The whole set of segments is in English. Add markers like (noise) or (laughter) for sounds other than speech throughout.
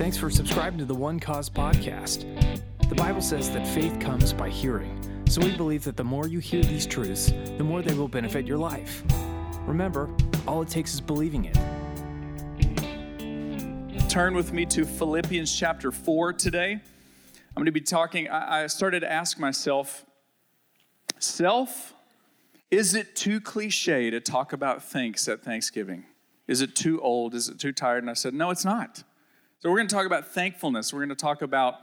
Thanks for subscribing to the One Cause podcast. The Bible says that faith comes by hearing, so we believe that the more you hear these truths, the more they will benefit your life. Remember, all it takes is believing it. Turn with me to Philippians chapter 4 today. I'm going to be talking. I started to ask myself, self, is it too cliche to talk about thanks at Thanksgiving? Is it too old? Is it too tired? And I said, no, it's not. So, we're going to talk about thankfulness. We're going to talk about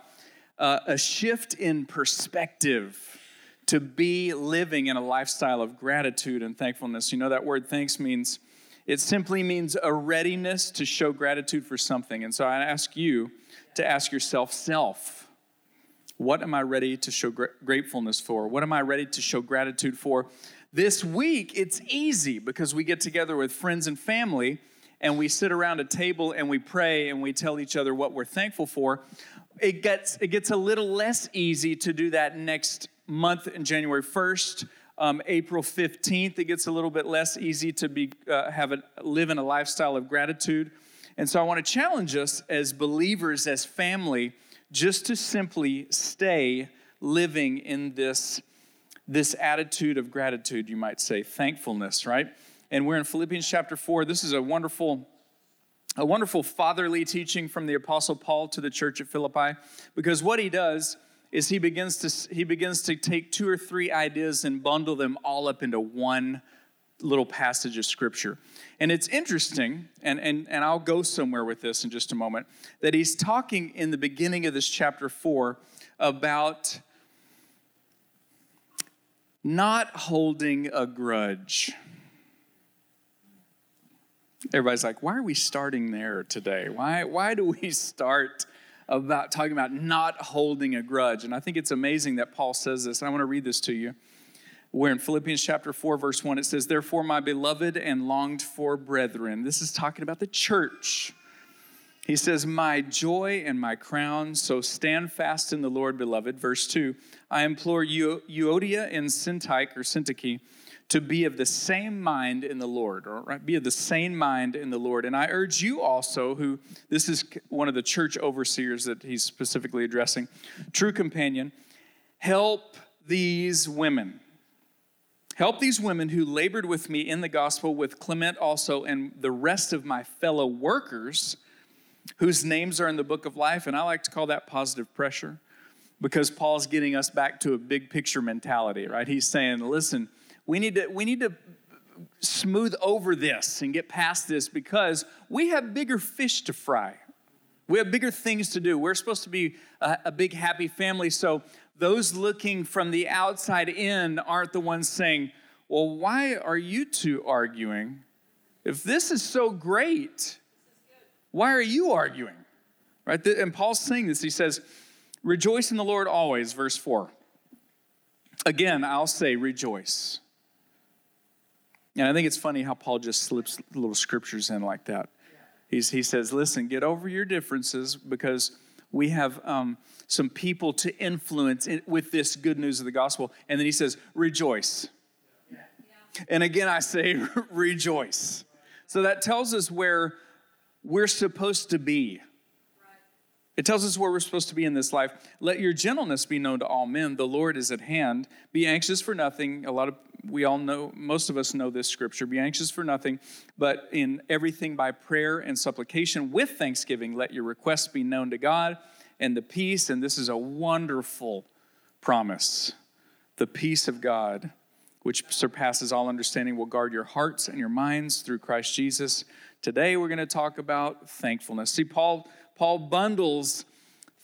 uh, a shift in perspective to be living in a lifestyle of gratitude and thankfulness. You know, that word thanks means, it simply means a readiness to show gratitude for something. And so, I ask you to ask yourself, self, what am I ready to show gratefulness for? What am I ready to show gratitude for? This week, it's easy because we get together with friends and family and we sit around a table and we pray and we tell each other what we're thankful for, it gets, it gets a little less easy to do that next month in January 1st. Um, April 15th, it gets a little bit less easy to be, uh, have a, live in a lifestyle of gratitude. And so I want to challenge us as believers, as family, just to simply stay living in this, this attitude of gratitude, you might say, thankfulness, right? And we're in Philippians chapter 4. This is a wonderful a wonderful fatherly teaching from the apostle Paul to the church at Philippi because what he does is he begins to he begins to take two or three ideas and bundle them all up into one little passage of scripture. And it's interesting, and, and, and I'll go somewhere with this in just a moment, that he's talking in the beginning of this chapter 4 about not holding a grudge. Everybody's like, why are we starting there today? Why, why do we start about talking about not holding a grudge? And I think it's amazing that Paul says this. I want to read this to you. Where in Philippians chapter 4, verse 1, it says, Therefore, my beloved and longed for brethren. This is talking about the church. He says, My joy and my crown, so stand fast in the Lord, beloved. Verse 2, I implore you, Euodia and Syntyche or Syntyche to be of the same mind in the Lord, or right, be of the same mind in the Lord. And I urge you also, who this is one of the church overseers that he's specifically addressing, true companion, help these women. Help these women who labored with me in the gospel, with Clement also, and the rest of my fellow workers whose names are in the book of life. And I like to call that positive pressure because Paul's getting us back to a big picture mentality, right? He's saying, listen, we need to, we need to smooth over this and get past this because we have bigger fish to fry. We have bigger things to do. We're supposed to be a, a, big, happy family. So those looking from the outside in aren't the ones saying, Well, why are you two arguing? If this is so great, why are you arguing? Right? And Paul's saying this. He says, Rejoice in the Lord always, verse 4. Again, I'll say rejoice. And I think it's funny how Paul just slips little scriptures in like that. He's, he says, listen, get over your differences because we have um, some people to influence in, with this good news of the gospel. And then he says, rejoice. And again, I say, (laughs) rejoice. So that tells us where we're supposed to be. It tells us where we're supposed to be in this life. Let your gentleness be known to all men. The Lord is at hand. Be anxious for nothing. A lot of we all know, most of us know this scripture be anxious for nothing, but in everything by prayer and supplication with thanksgiving, let your requests be known to God and the peace, and this is a wonderful promise the peace of God, which surpasses all understanding, will guard your hearts and your minds through Christ Jesus. Today, we're going to talk about thankfulness. See, Paul, Paul bundles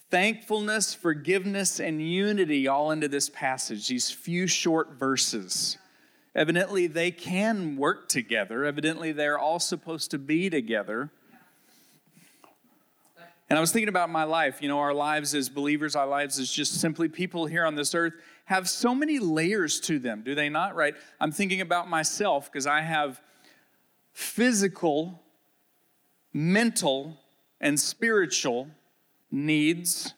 thankfulness, forgiveness, and unity all into this passage, these few short verses. Evidently, they can work together. Evidently, they're all supposed to be together. And I was thinking about my life. You know, our lives as believers, our lives as just simply people here on this earth have so many layers to them, do they not? Right? I'm thinking about myself because I have physical, mental, and spiritual needs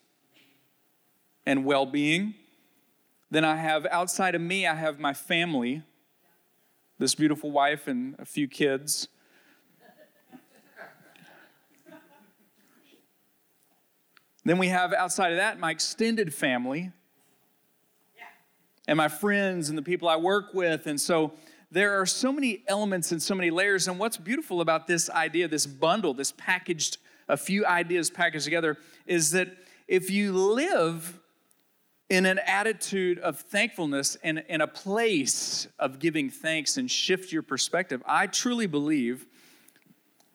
and well being. Then I have outside of me, I have my family this beautiful wife and a few kids. Then we have outside of that my extended family and my friends and the people I work with. And so there are so many elements and so many layers. And what's beautiful about this idea, this bundle, this packaged, a few ideas packaged together, is that if you live in an attitude of thankfulness and in a place of giving thanks and shift your perspective, I truly believe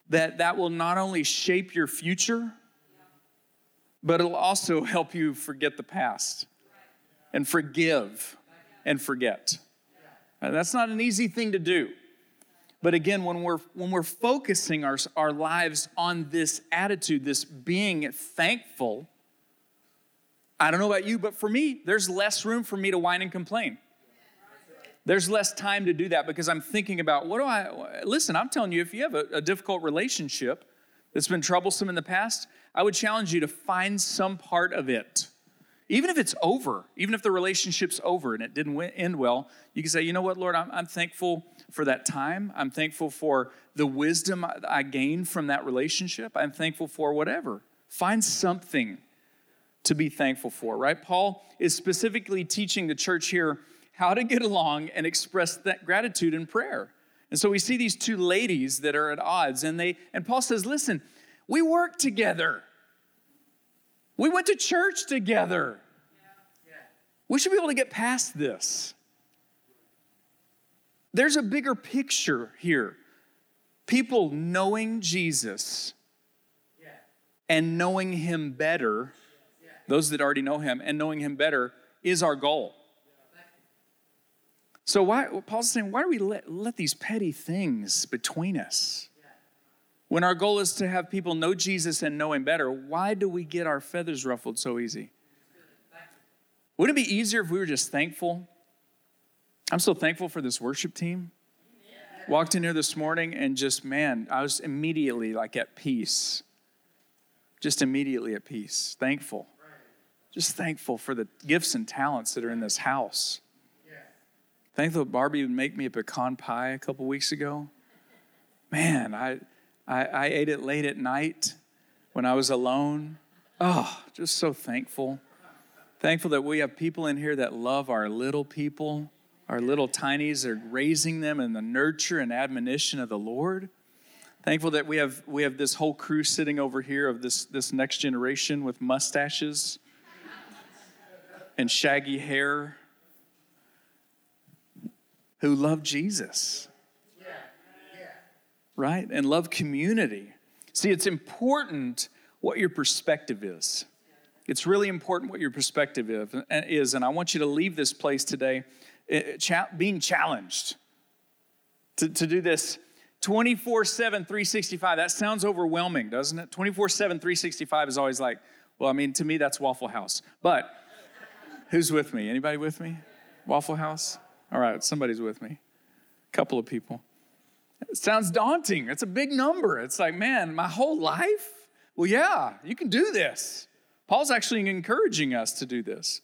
that that will not only shape your future, but it'll also help you forget the past and forgive and forget. And that's not an easy thing to do. But again, when we're when we're focusing our, our lives on this attitude, this being thankful, I don't know about you, but for me, there's less room for me to whine and complain. There's less time to do that because I'm thinking about what do I listen, I'm telling you, if you have a, a difficult relationship that's been troublesome in the past, I would challenge you to find some part of it even if it's over, even if the relationship's over and it didn't end well, you can say, you know what, Lord, I'm, I'm thankful for that time. I'm thankful for the wisdom I gained from that relationship. I'm thankful for whatever. Find something to be thankful for, right? Paul is specifically teaching the church here how to get along and express that gratitude in prayer. And so we see these two ladies that are at odds, and they and Paul says, listen, we work together. We went to church together. We should be able to get past this. There's a bigger picture here. People knowing Jesus and knowing him better, those that already know him and knowing him better, is our goal. So why Paul's saying, why do we let, let these petty things between us? When our goal is to have people know Jesus and know Him better, why do we get our feathers ruffled so easy? Wouldn't it be easier if we were just thankful? I'm so thankful for this worship team. Walked in here this morning and just, man, I was immediately like at peace. Just immediately at peace. Thankful. Just thankful for the gifts and talents that are in this house. Thankful that Barbie would make me a pecan pie a couple weeks ago. Man, I I, I ate it late at night when I was alone. Oh, just so thankful. Thankful that we have people in here that love our little people, our little tinies, are raising them in the nurture and admonition of the Lord. Thankful that we have we have this whole crew sitting over here of this this next generation with mustaches and shaggy hair who love Jesus right? And love community. See, it's important what your perspective is. It's really important what your perspective is. And I want you to leave this place today eh, being challenged to, to do this 24 7, 365. That sounds overwhelming, doesn't it? 24 7, 365 is always like, well, I mean, to me, that's Waffle House. But who's with me? Anybody with me? Waffle House? All right, somebody's with me. A couple of people. It sounds daunting. It's a big number. It's like, man, my whole life? Well, yeah, you can do this. Paul's actually encouraging us to do this.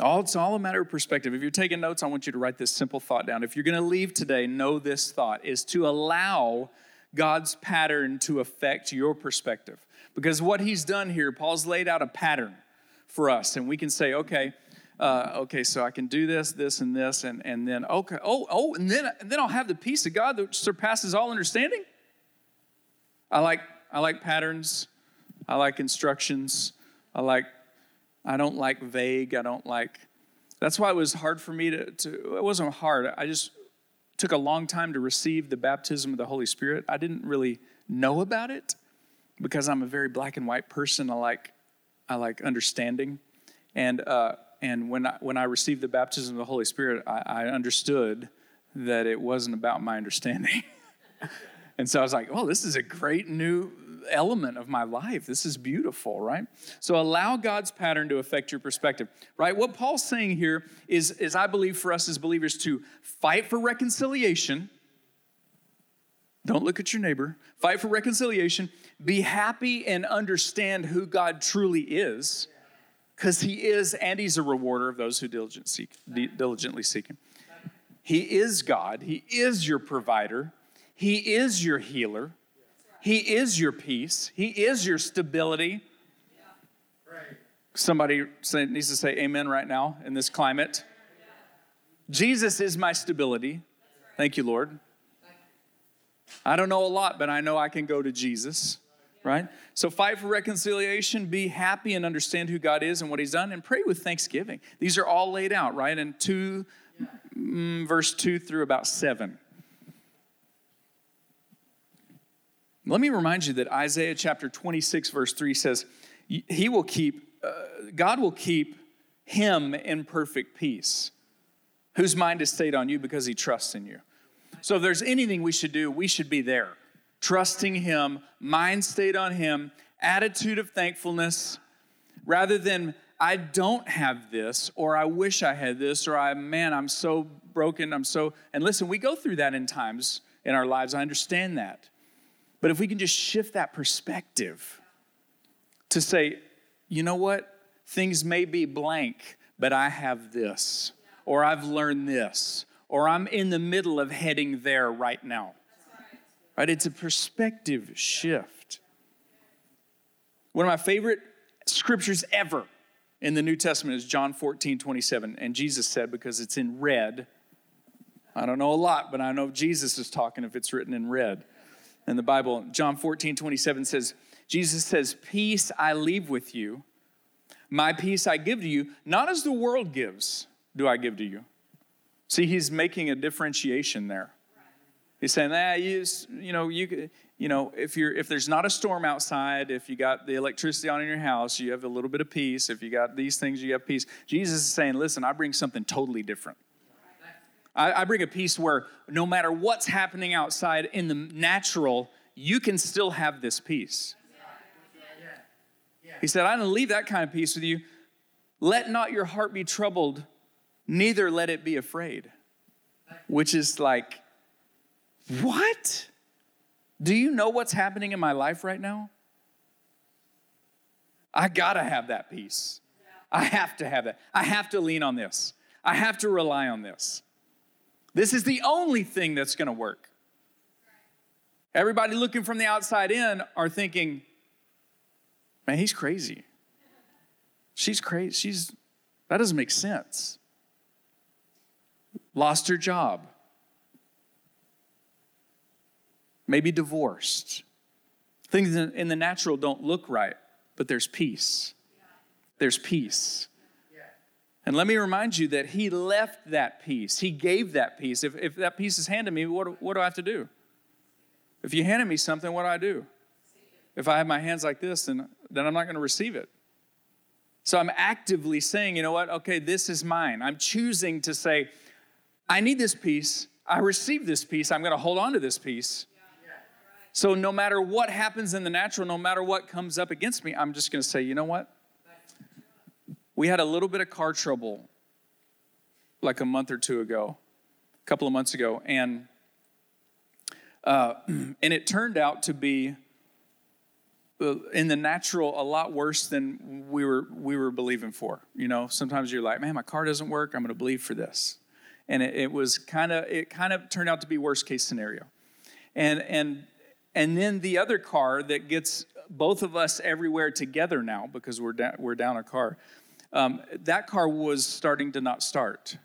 All, it's all a matter of perspective. If you're taking notes, I want you to write this simple thought down. If you're going to leave today, know this thought is to allow God's pattern to affect your perspective. Because what he's done here, Paul's laid out a pattern for us, and we can say, okay, uh, okay, so I can do this, this, and this, and, and then, okay, oh, oh, and then, and then I'll have the peace of God that surpasses all understanding. I like, I like patterns. I like instructions. I like, I don't like vague. I don't like, that's why it was hard for me to, to it wasn't hard. I just took a long time to receive the baptism of the Holy Spirit. I didn't really know about it because I'm a very black and white person. I like, I like understanding. And, uh, and when I, when I received the baptism of the Holy Spirit, I, I understood that it wasn't about my understanding. (laughs) and so I was like, oh, this is a great new element of my life. This is beautiful, right? So allow God's pattern to affect your perspective, right? What Paul's saying here is, is I believe for us as believers to fight for reconciliation. Don't look at your neighbor. Fight for reconciliation. Be happy and understand who God truly is because he is, and he's a rewarder of those who diligently seek him. He is God, he is your provider, he is your healer, He is your peace, He is your stability. Somebody needs to say amen right now in this climate. Jesus is my stability. Thank you, Lord. I don't know a lot, but I know I can go to Jesus, right? So fight for reconciliation, be happy and understand who God is and what He's done, and pray with thanksgiving. These are all laid out, right? In 2, mm, verse 2 through about 7. Let me remind you that Isaiah chapter 26, verse 3 says, He will keep, uh, God will keep him in perfect peace, whose mind is stayed on you because he trusts in you. So if there's anything we should do, we should be there, trusting him, mind stayed on him, attitude of thankfulness, rather than I don't have this, or I wish I had this, or I, man, I'm so broken, I'm so, and listen, we go through that in times in our lives. I understand that. But if we can just shift that perspective to say, you know what? Things may be blank, but I have this, or I've learned this, or I'm in the middle of heading there right now. Right? It's a perspective shift. One of my favorite scriptures ever in the New Testament is John 14, 27. And Jesus said, because it's in red, I don't know a lot, but I know Jesus is talking if it's written in red in the Bible. John 14, 27 says, Jesus says, Peace I leave with you, my peace I give to you, not as the world gives, do I give to you. See, he's making a differentiation there. He's saying, ah, you, you know, you, you know, if you're if there's not a storm outside, if you got the electricity on in your house, you have a little bit of peace. If you got these things, you have peace. Jesus is saying, listen, I bring something totally different. I, I bring a peace where no matter what's happening outside in the natural, you can still have this peace. He said, I don't leave that kind of peace with you. Let not your heart be troubled, neither let it be afraid. Which is like, what? Do you know what's happening in my life right now? I gotta have that peace. I have to have that. I have to lean on this. I have to rely on this. This is the only thing that's to work. Everybody looking from the outside in are thinking, man, he's crazy. She's crazy. She's, that doesn't make sense. Lost her job. Maybe divorced. Things in the natural don't look right, but there's peace. There's peace. And let me remind you that he left that peace. He gave that peace. If, if that peace is handed me, what, what do I have to do? If you handed me something, what do I do? If I have my hands like this, then, then I'm not going to receive it. So I'm actively saying, you know what? Okay, this is mine. I'm choosing to say, I need this peace. I receive this peace. I'm going to hold on to this peace. So no matter what happens in the natural, no matter what comes up against me, I'm just going to say, you know what? We had a little bit of car trouble like a month or two ago, a couple of months ago, and uh, (clears throat) and it turned out to be uh, in the natural a lot worse than we were we were believing for. You know, sometimes you're like, man, my car doesn't work. I'm going to believe for this, and it, it was kind of it kind of turned out to be worst case scenario, and and and then the other car that gets both of us everywhere together now because we're down, we're down a car um, that car was starting to not start.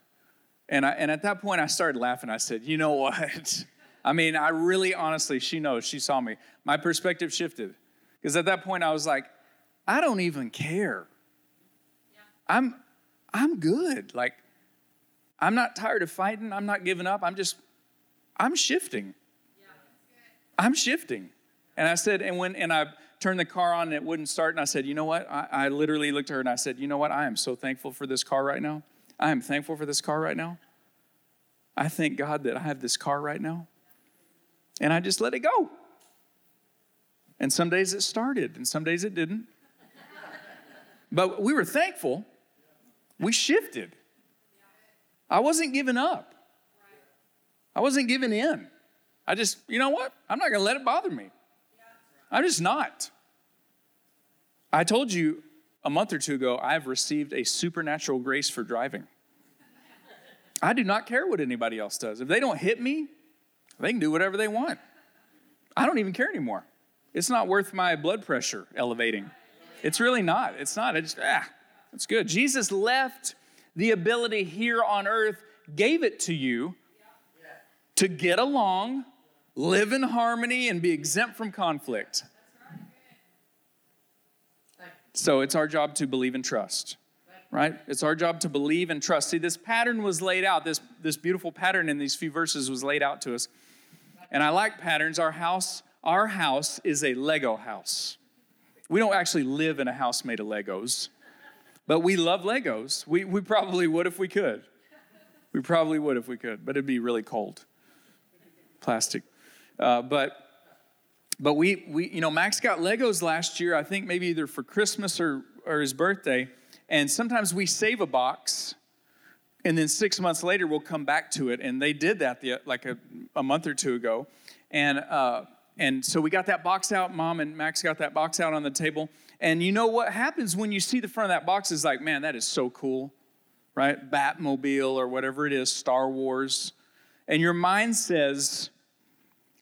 And, I, and at that point, I started laughing. I said, You know what? (laughs) I mean, I really honestly, she knows, she saw me. My perspective shifted. Because at that point, I was like, I don't even care. Yeah. I'm, I'm good. Like, I'm not tired of fighting. I'm not giving up. I'm just, I'm shifting. I'm shifting. And I said, and when, and I, turned the car on and it wouldn't start. And I said, You know what? I, I literally looked at her and I said, You know what? I am so thankful for this car right now. I am thankful for this car right now. I thank God that I have this car right now. And I just let it go. And some days it started and some days it didn't. But we were thankful. We shifted. I wasn't giving up. I wasn't giving in. I just, you know what? I'm not going to let it bother me. I'm just not. I told you a month or two ago, I've received a supernatural grace for driving. I do not care what anybody else does. If they don't hit me, they can do whatever they want. I don't even care anymore. it's not worth my blood pressure elevating. It's really not. It's not. It's ah, it's good. Jesus left the ability here on earth, gave it to you to get along, live in harmony, and be exempt from conflict. So it's our job to believe and trust, right? It's our job to believe and trust. See, this pattern was laid out, this, this beautiful pattern in these few verses was laid out to us. And I like patterns. Our house, our house is a Lego house. We don't actually live in a house made of Legos, but we love Legos. We, we probably would if we could. We probably would if we could, but it'd be really cold. Plastic. Uh, but but we, we, you know, Max got Legos last year, I think maybe either for Christmas or, or his birthday. And sometimes we save a box, and then six months later we'll come back to it. And they did that the, like a, a month or two ago. And, uh, and so we got that box out. Mom and Max got that box out on the table. And you know what happens when you see the front of that box is like, man, that is so cool, right? Batmobile or whatever it is, Star Wars. And your mind says,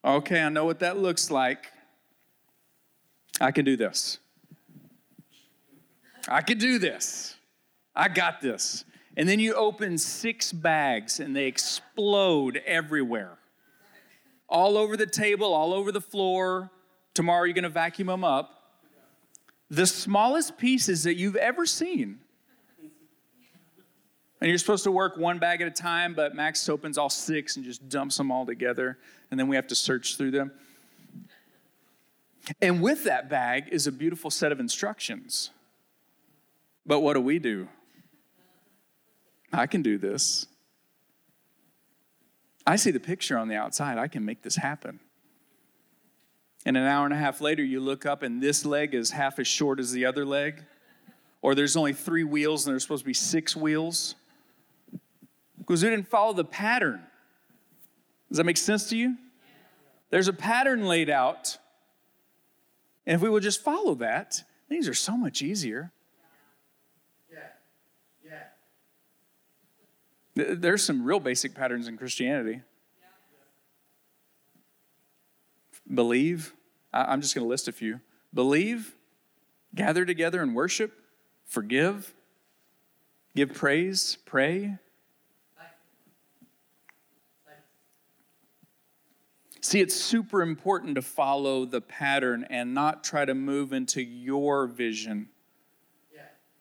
Okay, I know what that looks like. I can do this. I can do this. I got this. And then you open six bags and they explode everywhere. All over the table, all over the floor. Tomorrow you're going to vacuum them up. The smallest pieces that you've ever seen. And you're supposed to work one bag at a time, but Max opens all six and just dumps them all together and then we have to search through them. And with that bag is a beautiful set of instructions. But what do we do? I can do this. I see the picture on the outside. I can make this happen. And an hour and a half later, you look up and this leg is half as short as the other leg. Or there's only three wheels and there's supposed to be six wheels. Because we didn't follow the pattern. Does that make sense to you? There's a pattern laid out. And if we would just follow that, things are so much easier. Yeah. Yeah. There's some real basic patterns in Christianity. Believe. I'm just going to list a few. Believe, gather together and worship, forgive, give praise, pray, See, it's super important to follow the pattern and not try to move into your vision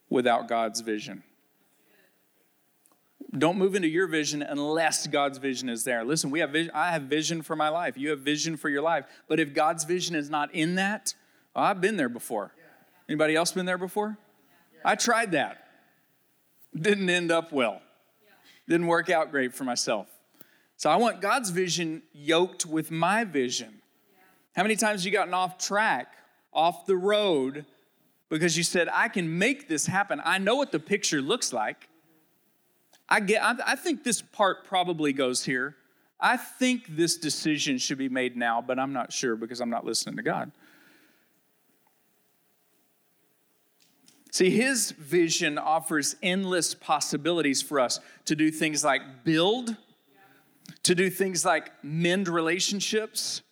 without God's vision. Don't move into your vision unless God's vision is there. Listen, we have vision, I have vision for my life. You have vision for your life. But if God's vision is not in that, well, I've been there before. Anybody else been there before? I tried that. Didn't end up well. Didn't work out great for myself. So I want God's vision yoked with my vision. How many times you gotten off track, off the road, because you said, I can make this happen. I know what the picture looks like. I get I, I think this part probably goes here. I think this decision should be made now, but I'm not sure because I'm not listening to God. See, his vision offers endless possibilities for us to do things like build to do things like mend relationships,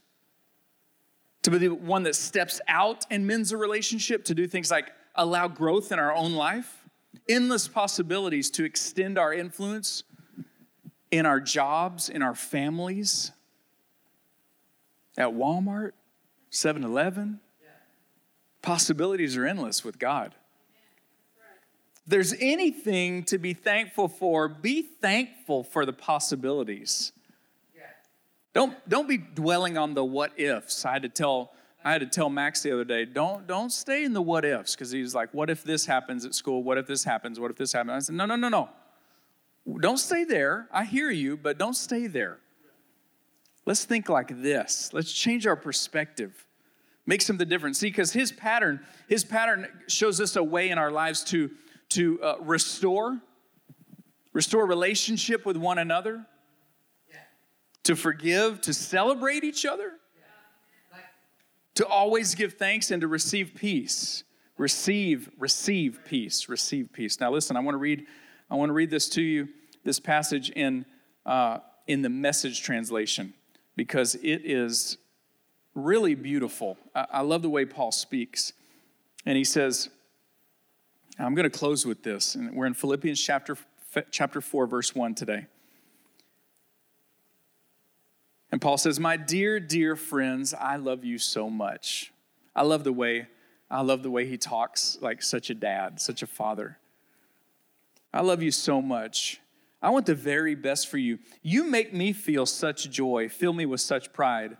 to be the one that steps out and mends a relationship, to do things like allow growth in our own life, endless possibilities to extend our influence in our jobs, in our families, at Walmart, 7 Eleven. Possibilities are endless with God If there's anything to be thankful for, be thankful for the possibilities. Don't, don't be dwelling on the what ifs. I had to tell I had to tell Max the other day, don't don't stay in the what ifs because he's like, what if this happens at school? What if this happens? What if this happens? I said, no, no, no, no. Don't stay there. I hear you, but don't stay there. Let's think like this. Let's change our perspective. Make some of the difference. See, because his pattern, his pattern shows us a way in our lives to to uh, restore, restore relationship with one another, yeah. to forgive, to celebrate each other, to always give thanks and to receive peace. Receive, receive peace, receive peace. Now listen, I want to read, I want to read this to you, this passage in uh, in the message translation, because it is really beautiful. I, I love the way Paul speaks. And he says, I'm going to close with this. And we're in Philippians chapter, chapter 4, verse 1 today. And Paul says, My dear, dear friends, I love you so much. I love the way, I love the way he talks like such a dad, such a father. I love you so much. I want the very best for you. You make me feel such joy, fill me with such pride.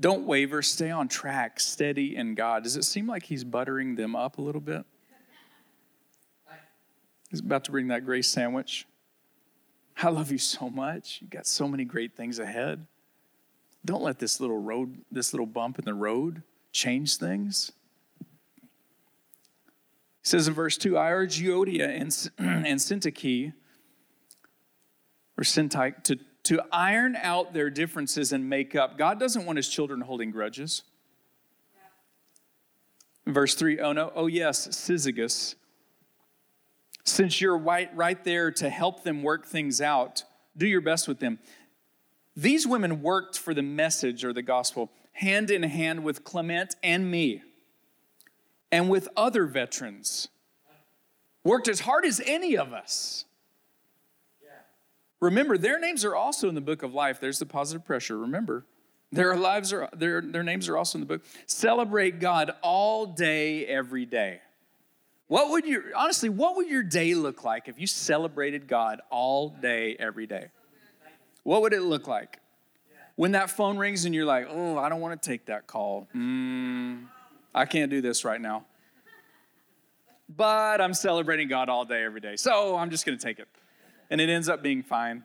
Don't waver, stay on track, steady in God. Does it seem like he's buttering them up a little bit? He's about to bring that grace sandwich. I love you so much. You got so many great things ahead. Don't let this little road, this little bump in the road change things. He says in verse 2, I urge Euodia and, (clears throat) and Syntyche, or Syntyche, to, to iron out their differences and make up. God doesn't want his children holding grudges. Verse 3, oh no, oh yes, Syzygus, since you're right, right there to help them work things out, do your best with them. These women worked for the message or the gospel hand in hand with Clement and me and with other veterans. Worked as hard as any of us. Remember, their names are also in the book of life. There's the positive pressure. Remember, their lives are their, their names are also in the book. Celebrate God all day, every day. What would your honestly, what would your day look like if you celebrated God all day, every day? What would it look like? When that phone rings and you're like, oh, I don't want to take that call. Mm, I can't do this right now. But I'm celebrating God all day, every day. So I'm just going to take it. And it ends up being fine.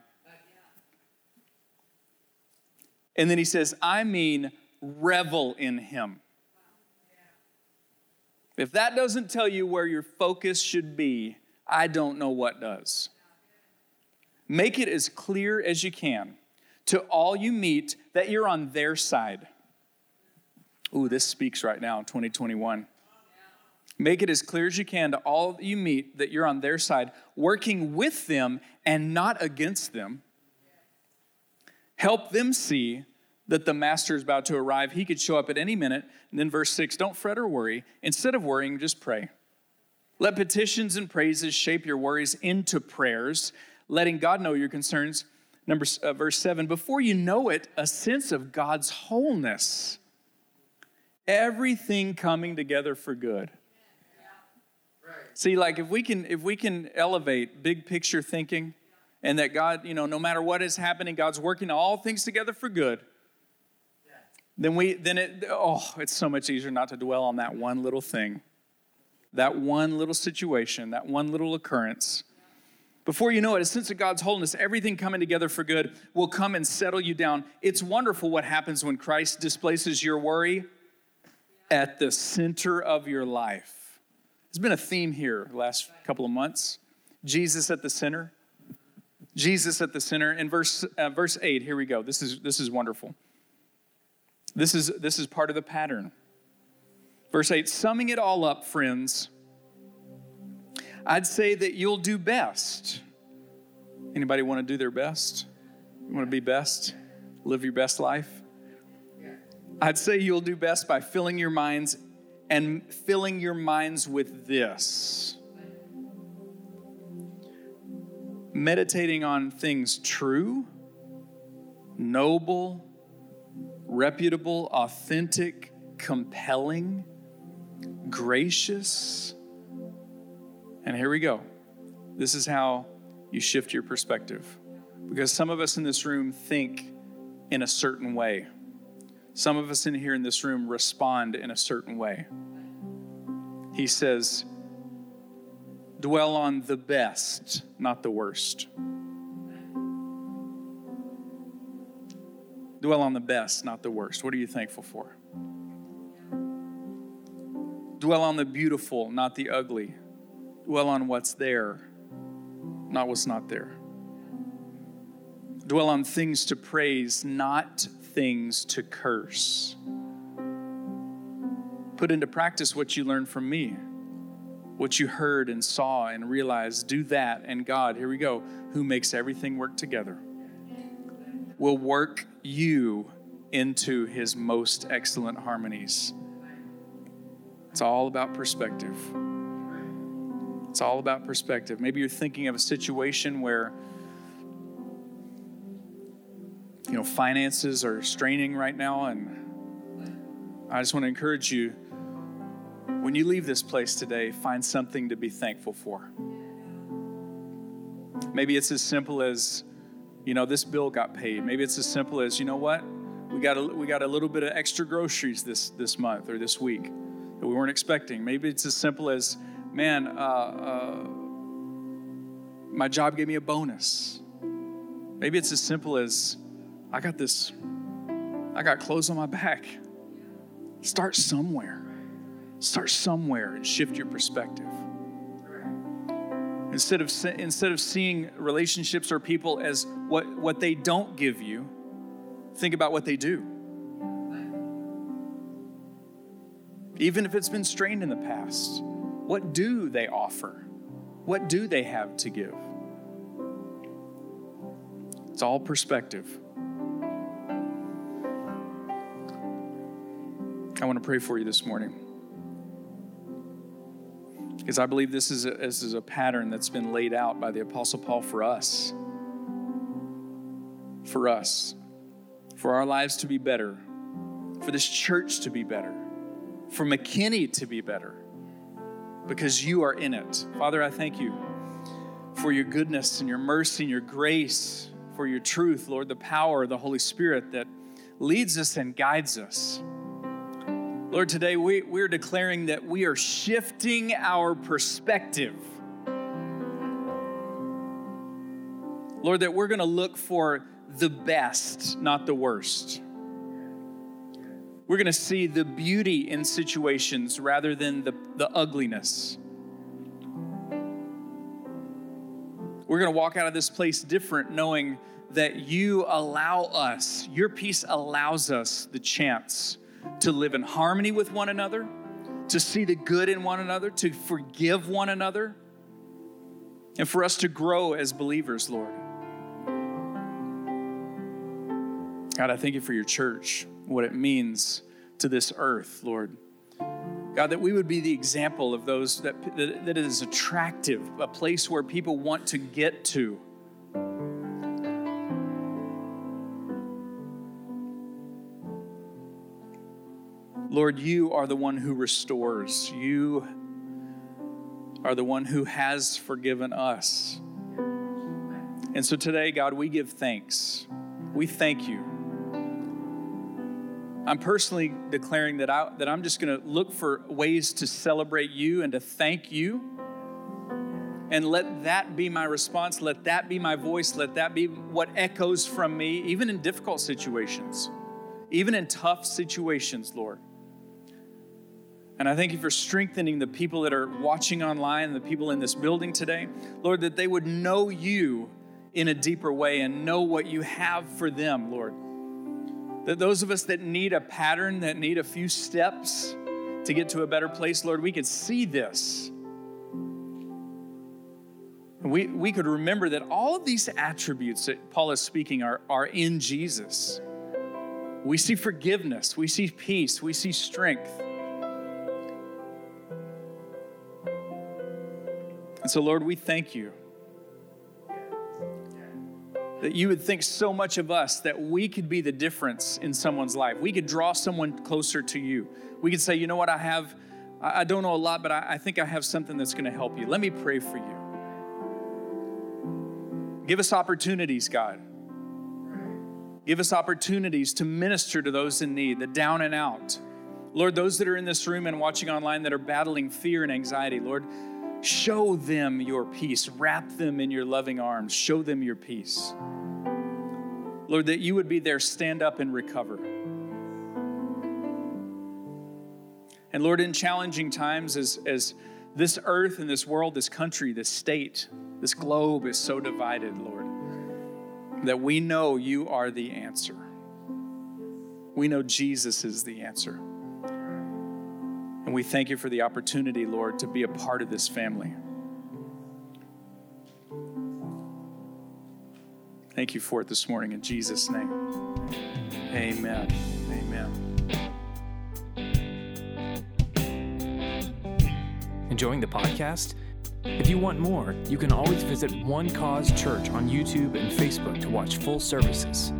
And then he says, I mean, revel in him. If that doesn't tell you where your focus should be, I don't know what does. Make it as clear as you can to all you meet that you're on their side. Ooh, this speaks right now, 2021. Make it as clear as you can to all you meet that you're on their side, working with them and not against them. Help them see that the master is about to arrive. He could show up at any minute. And then, verse 6 don't fret or worry. Instead of worrying, just pray. Let petitions and praises shape your worries into prayers, letting God know your concerns. Number uh, verse 7 before you know it, a sense of God's wholeness. Everything coming together for good. See, like if we can if we can elevate big picture thinking and that God, you know, no matter what is happening, God's working all things together for good then we then it oh it's so much easier not to dwell on that one little thing that one little situation that one little occurrence. Before you know it a sense of god's wholeness everything coming together for good will come and settle you down. It's wonderful what happens when christ displaces your worry at the center of your life. It's been a theme here the last couple of months. Jesus at the center. Jesus at the center. In verse uh, verse 8 here we go. This is this is wonderful this is, this is part of the pattern. Verse 8 summing it all up, friends, I'd say that you'll do best. Anybody want to do their best? You want to be best? Live your best life? I'd say you'll do best by filling your minds and filling your minds with this. Meditating on things true, noble, reputable, authentic, compelling, gracious. And here we go. This is how you shift your perspective. Because some of us in this room think in a certain way. Some of us in here in this room respond in a certain way. He says, dwell on the best, not the worst. Dwell on the best, not the worst. What are you thankful for? Dwell on the beautiful, not the ugly. Dwell on what's there, not what's not there. Dwell on things to praise, not things to curse. Put into practice what you learned from me, what you heard and saw and realized. Do that, and God, here we go, who makes everything work together will work you into his most excellent harmonies. It's all about perspective. It's all about perspective. Maybe you're thinking of a situation where you know finances are straining right now and I just want to encourage you when you leave this place today, find something to be thankful for. Maybe it's as simple as, you know, this bill got paid. Maybe it's as simple as, you know what? We got a, we got a little bit of extra groceries this, this month or this week that we weren't expecting. Maybe it's as simple as, man, uh, uh, my job gave me a bonus. Maybe it's as simple as, I got this, I got clothes on my back. Start somewhere. Start somewhere and shift your perspective. Instead of, instead of seeing relationships or people as what, what they don't give you, think about what they do. Even if it's been strained in the past, what do they offer? What do they have to give? It's all perspective. I want to pray for you this morning. Because I believe this is, a, this is a pattern that's been laid out by the Apostle Paul for us. For us. For our lives to be better. For this church to be better. For McKinney to be better. Because you are in it. Father, I thank you for your goodness and your mercy and your grace, for your truth, Lord, the power of the Holy Spirit that leads us and guides us. Lord, today we, we're declaring that we are shifting our perspective. Lord, that we're going to look for the best, not the worst. We're going to see the beauty in situations rather than the, the ugliness. We're going to walk out of this place different, knowing that you allow us, your peace allows us the chance to live in harmony with one another, to see the good in one another, to forgive one another, and for us to grow as believers, Lord. God, I thank you for your church, what it means to this earth, Lord. God, that we would be the example of those that, that, that is attractive, a place where people want to get to Lord, you are the one who restores. You are the one who has forgiven us. And so today, God, we give thanks. We thank you. I'm personally declaring that, I, that I'm just going to look for ways to celebrate you and to thank you. And let that be my response. Let that be my voice. Let that be what echoes from me, even in difficult situations, even in tough situations, Lord. And I thank you for strengthening the people that are watching online, the people in this building today. Lord, that they would know you in a deeper way and know what you have for them, Lord. That those of us that need a pattern, that need a few steps to get to a better place, Lord, we could see this. We, we could remember that all of these attributes that Paul is speaking are, are in Jesus. We see forgiveness, we see peace, we see strength. And so, Lord, we thank you that you would think so much of us that we could be the difference in someone's life. We could draw someone closer to you. We could say, you know what, I have, I don't know a lot, but I, think I have something that's going to help you. Let me pray for you. Give us opportunities, God. Give us opportunities to minister to those in need, the down and out. Lord, those that are in this room and watching online that are battling fear and anxiety, Lord, Show them your peace. Wrap them in your loving arms. Show them your peace. Lord, that you would be there, stand up and recover. And Lord, in challenging times, as, as this earth and this world, this country, this state, this globe is so divided, Lord, that we know you are the answer. We know Jesus is the answer. And we thank you for the opportunity, Lord, to be a part of this family. Thank you for it this morning in Jesus' name. Amen. Amen. Enjoying the podcast? If you want more, you can always visit One Cause Church on YouTube and Facebook to watch full services.